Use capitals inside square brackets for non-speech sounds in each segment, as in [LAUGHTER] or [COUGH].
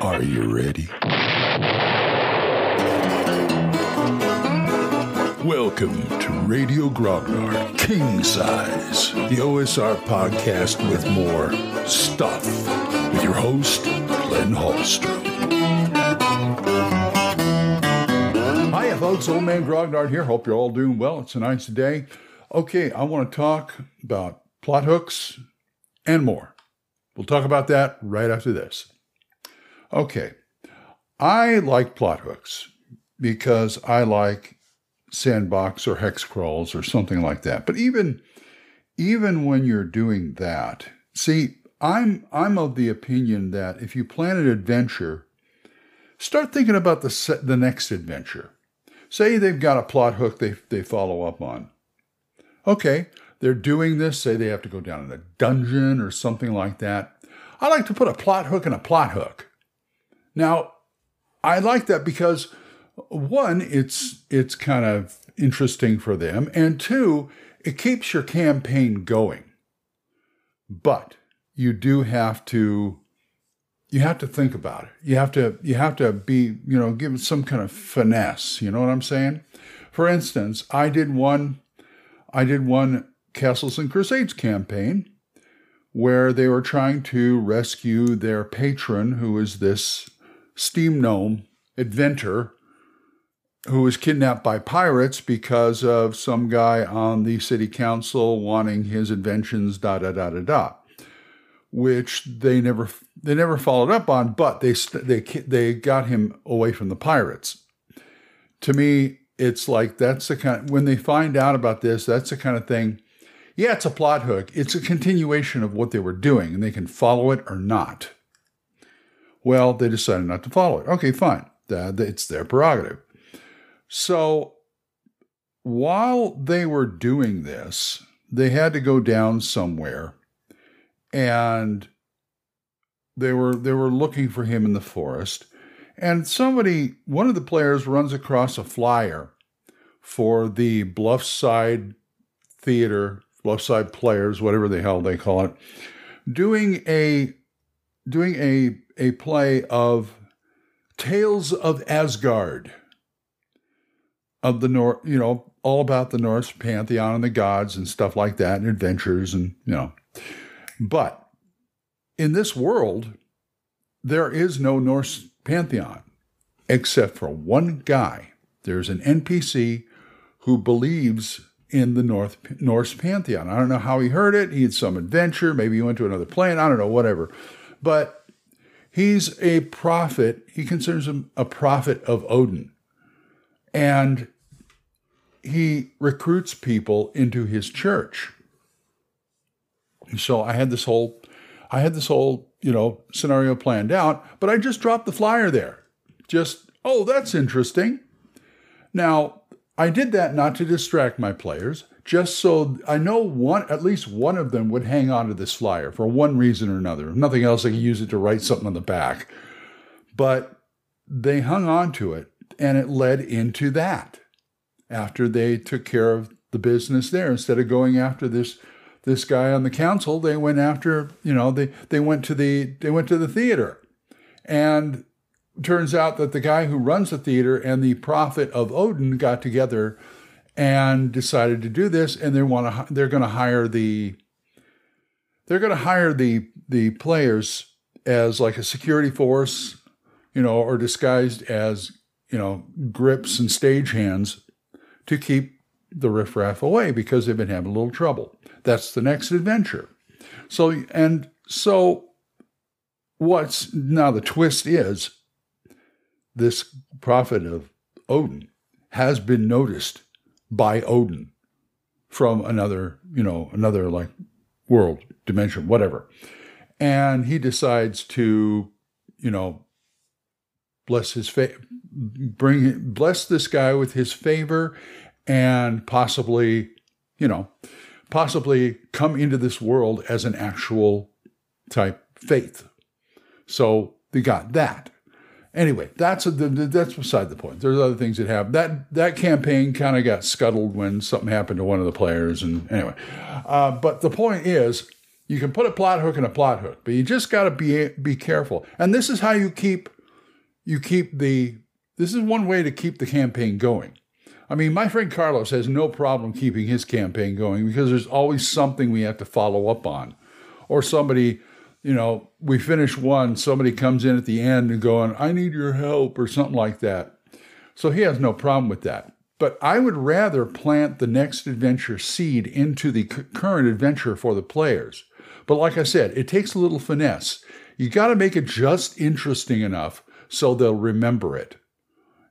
Are you ready? Welcome to Radio Grognard King Size, the OSR podcast with more stuff, with your host, Glenn Hallstrom. Hiya, folks. Old Man Grognard here. Hope you're all doing well. It's a nice day. Okay, I want to talk about plot hooks and more. We'll talk about that right after this. Okay, I like plot hooks because I like sandbox or hex crawls or something like that. But even even when you're doing that, see, I'm I'm of the opinion that if you plan an adventure, start thinking about the the next adventure. Say they've got a plot hook they they follow up on. Okay, they're doing this. Say they have to go down in a dungeon or something like that. I like to put a plot hook in a plot hook. Now, I like that because one, it's it's kind of interesting for them, and two, it keeps your campaign going. But you do have to you have to think about it. You have to you have to be, you know, give it some kind of finesse, you know what I'm saying? For instance, I did one I did one Castles and Crusades campaign where they were trying to rescue their patron who is this steam gnome inventor who was kidnapped by pirates because of some guy on the city council wanting his inventions da da da da da which they never they never followed up on but they they they got him away from the pirates. To me it's like that's the kind of, when they find out about this that's the kind of thing yeah it's a plot hook. It's a continuation of what they were doing and they can follow it or not well they decided not to follow it. Okay fine. It's their prerogative. So while they were doing this, they had to go down somewhere and they were they were looking for him in the forest and somebody one of the players runs across a flyer for the Bluffside Theater, Bluffside Players, whatever the hell they call it, doing a doing a a play of Tales of Asgard of the North, you know, all about the Norse pantheon and the gods and stuff like that, and adventures and, you know. But in this world, there is no Norse pantheon except for one guy. There's an NPC who believes in the North, Norse pantheon. I don't know how he heard it. He had some adventure. Maybe he went to another planet. I don't know, whatever. But he's a prophet. He considers him a prophet of Odin and he recruits people into his church. And So I had this whole I had this whole, you know, scenario planned out, but I just dropped the flyer there. Just, oh, that's interesting. Now, I did that not to distract my players, just so I know one at least one of them would hang on to this flyer for one reason or another. If nothing else, I could use it to write something on the back. But they hung on to it and it led into that after they took care of the business there. Instead of going after this this guy on the council, they went after, you know, they, they went to the they went to the theater. And turns out that the guy who runs the theater and the prophet of Odin got together and decided to do this and they want to they're going to hire the they're going to hire the the players as like a security force, you know, or disguised as, you know, grips and stagehands to keep the riffraff away because they've been having a little trouble. That's the next adventure. So, and so what's now the twist is this prophet of Odin has been noticed by Odin from another, you know, another like world, dimension, whatever. And he decides to, you know, bless his fa- bring bless this guy with his favor and possibly, you know, possibly come into this world as an actual type faith. So they got that. Anyway, that's a, that's beside the point. There's other things that happen. That that campaign kind of got scuttled when something happened to one of the players, and anyway. Uh, but the point is, you can put a plot hook in a plot hook, but you just got to be be careful. And this is how you keep you keep the. This is one way to keep the campaign going. I mean, my friend Carlos has no problem keeping his campaign going because there's always something we have to follow up on, or somebody you know, we finish one, somebody comes in at the end and going, I need your help or something like that. So he has no problem with that. But I would rather plant the next adventure seed into the current adventure for the players. But like I said, it takes a little finesse. You got to make it just interesting enough so they'll remember it.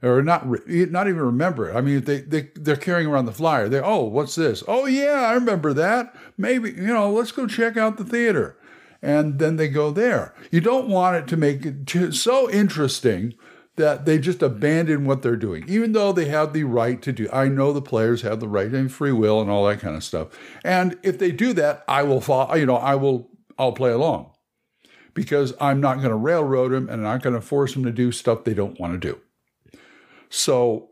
Or not, eh, not even remember it. I mean, they, they, they're carrying around the flyer. They, oh, what's this? Oh, yeah, I remember that. Maybe, you know, let's go check out the theater and then they go there. You don't want it to make it so interesting that they just abandon what they're doing, even though they have the right to do. I know the players have the right and free will and all that kind of stuff. And if they do that, I will follow. You know, I will. I'll play along because I'm not going to railroad them and I'm not going to force them to do stuff they don't want to do. So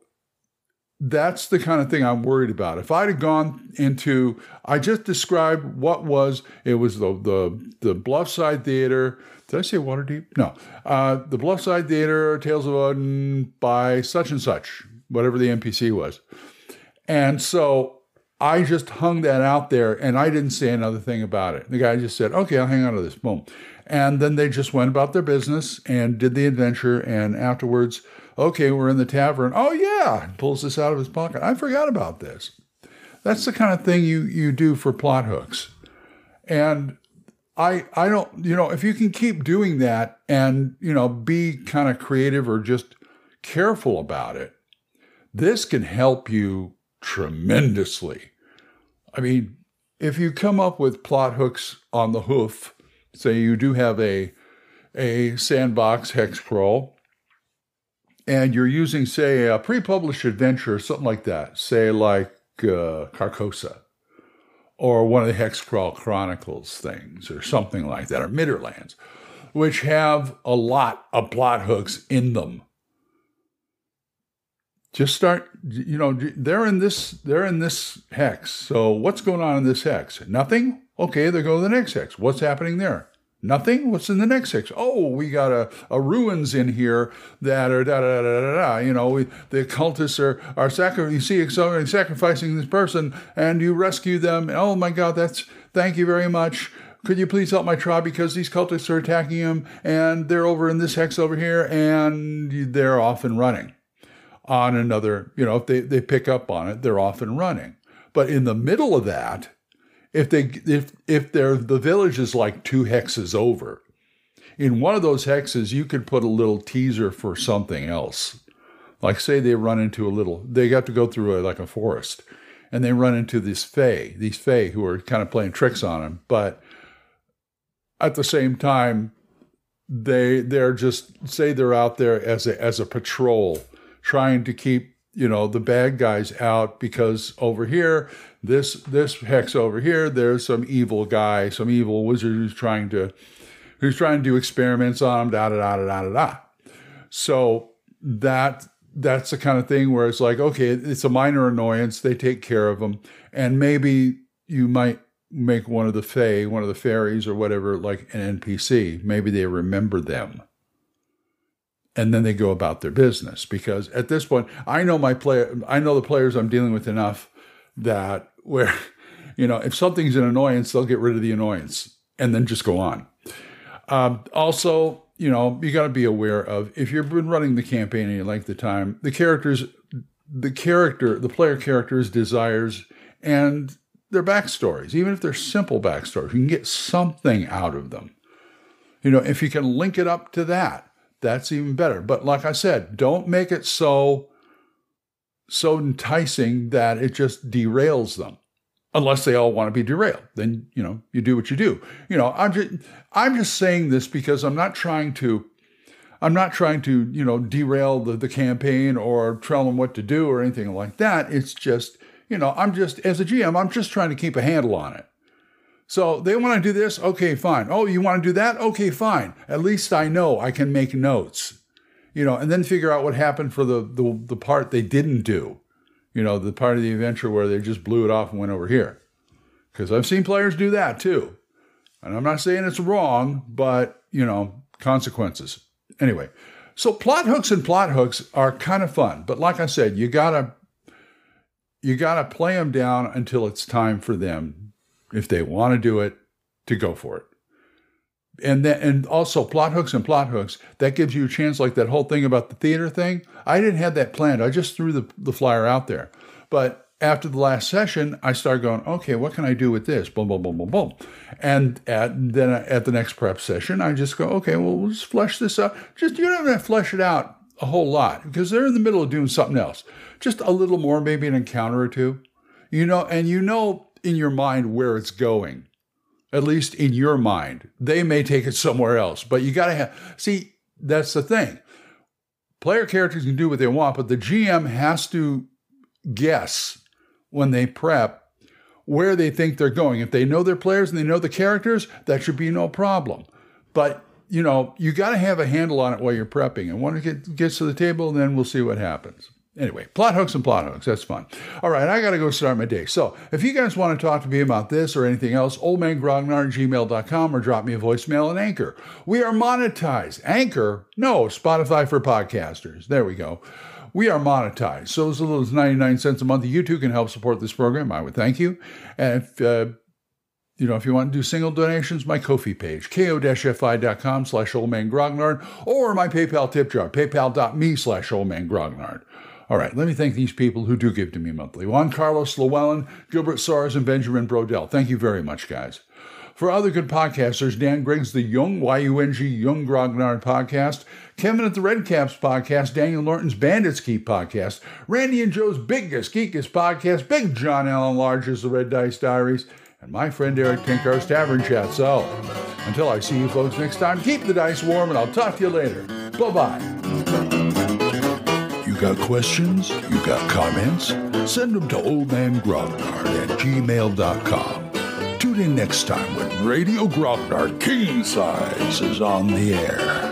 that's the kind of thing I'm worried about. If I'd have gone into, I just described what was, it was the the the Bluffside Theater. Did I say Waterdeep? No, uh, the Bluffside Theater, Tales of Odin by such and such, whatever the NPC was, and so I just hung that out there, and I didn't say another thing about it. The guy just said, "Okay, I'll hang on to this." Boom, and then they just went about their business and did the adventure, and afterwards okay, we're in the tavern. Oh, yeah, pulls this out of his pocket. I forgot about this. That's the kind of thing you, you do for plot hooks. And I, I don't, you know, if you can keep doing that and, you know, be kind of creative or just careful about it, this can help you tremendously. I mean, if you come up with plot hooks on the hoof, say you do have a a sandbox hex crawl, and you're using, say, a pre published adventure or something like that, say, like uh, Carcosa or one of the Hexcrawl Chronicles things or something like that, or Midderlands, which have a lot of plot hooks in them. Just start, you know, they're in this, they're in this hex. So what's going on in this hex? Nothing? Okay, they go to the next hex. What's happening there? Nothing? What's in the next section? Oh, we got a, a ruins in here that are da da da da da. You know, we, the cultists are are sacri- You see, sacrificing this person, and you rescue them. Oh my God, that's thank you very much. Could you please help my tribe because these cultists are attacking them, and they're over in this hex over here, and they're off and running on another. You know, if they they pick up on it, they're off and running. But in the middle of that if they if if they're the village is like two hexes over. In one of those hexes you could put a little teaser for something else. Like say they run into a little they got to go through a, like a forest and they run into these fae these fae who are kind of playing tricks on them but at the same time they they're just say they're out there as a as a patrol trying to keep you know the bad guys out because over here this this hex over here there's some evil guy some evil wizard who's trying to who's trying to do experiments on him da da da da da da so that that's the kind of thing where it's like okay it's a minor annoyance. They take care of them and maybe you might make one of the fae one of the fairies or whatever like an npc maybe they remember them and then they go about their business because at this point I know my player I know the players I'm dealing with enough that where [LAUGHS] you know if something's an annoyance they'll get rid of the annoyance and then just go on Um, also, you know, you got to be aware of if you've been running the campaign any length of time, the characters, the character, the player characters' desires and their backstories, even if they're simple backstories, you can get something out of them. You know, if you can link it up to that, that's even better. But like I said, don't make it so so enticing that it just derails them unless they all want to be derailed. Then you know you do what you do. You know, I'm just I'm just saying this because I'm not trying to I'm not trying to you know derail the, the campaign or tell them what to do or anything like that. It's just you know I'm just as a GM I'm just trying to keep a handle on it. So they want to do this, okay, fine. Oh, you want to do that? Okay, fine. At least I know I can make notes. You know, and then figure out what happened for the the, the part they didn't do you know, the part of the adventure where they just blew it off and went over here. Because I've seen players do that too. And I'm not saying it's wrong, but, you know, consequences. Anyway, so plot hooks and plot hooks are kind of fun. But like I said, you gotta you gotta play them down until it's time for them, if they want to do it, to go for it. And then and also plot hooks and plot hooks that gives you a chance like that whole thing about the theater thing. I didn't have that planned i just threw the, the flyer out there. But after the last session i started going okay what can i do with this? Boom boom boom boom boom. And at then at the next prep session i just go okay well just flesh this out just you don't have to flesh it out a whole lot because they're in the middle of doing something else. Just a little more maybe an encounter or two. You know and you know in your mind where it's going at least in your mind. They may take it somewhere else, but you got to have, see, that's the thing. Player characters can do what they want, but the GM has to guess when they prep where they think they're going. If they know their players and they know the characters, that should be no problem. But you know, you got to have a handle on it while you're prepping. And when it gets to the table, then we'll see what happens. Anyway, plot hooks and plot hooks. That's fun. All right, I got to go start my day. So if you guys want to talk to me about this or anything else, oldmangrognard gmail.com or drop me a voicemail on Anchor. We are monetized. Anchor? No, Spotify for podcasters. There we go. We are monetized. So as little as 99 cents a month, you too can help support this program. I would thank you. And if, uh, you know, if you want to do single donations, my Ko-fi page, ko-fi.com slash oldmangrognard, or my PayPal tip jar, paypal.me slash oldmangrognard. All right, let me thank these people who do give to me monthly Juan Carlos Llewellyn, Gilbert Sars, and Benjamin Brodell. Thank you very much, guys. For other good podcasters, Dan Griggs, the Young, Y-U-N-G, Young Grognard podcast, Kevin at the Red Caps podcast, Daniel Norton's Bandits Keep podcast, Randy and Joe's Biggest Geekest podcast, Big John Allen Large's The Red Dice Diaries, and my friend Eric Tenkar's Tavern Chat. So, until I see you folks next time, keep the dice warm, and I'll talk to you later. Bye-bye got questions? You got comments? Send them to oldmangrognard at gmail.com. Tune in next time when Radio Grognard King Size is on the air.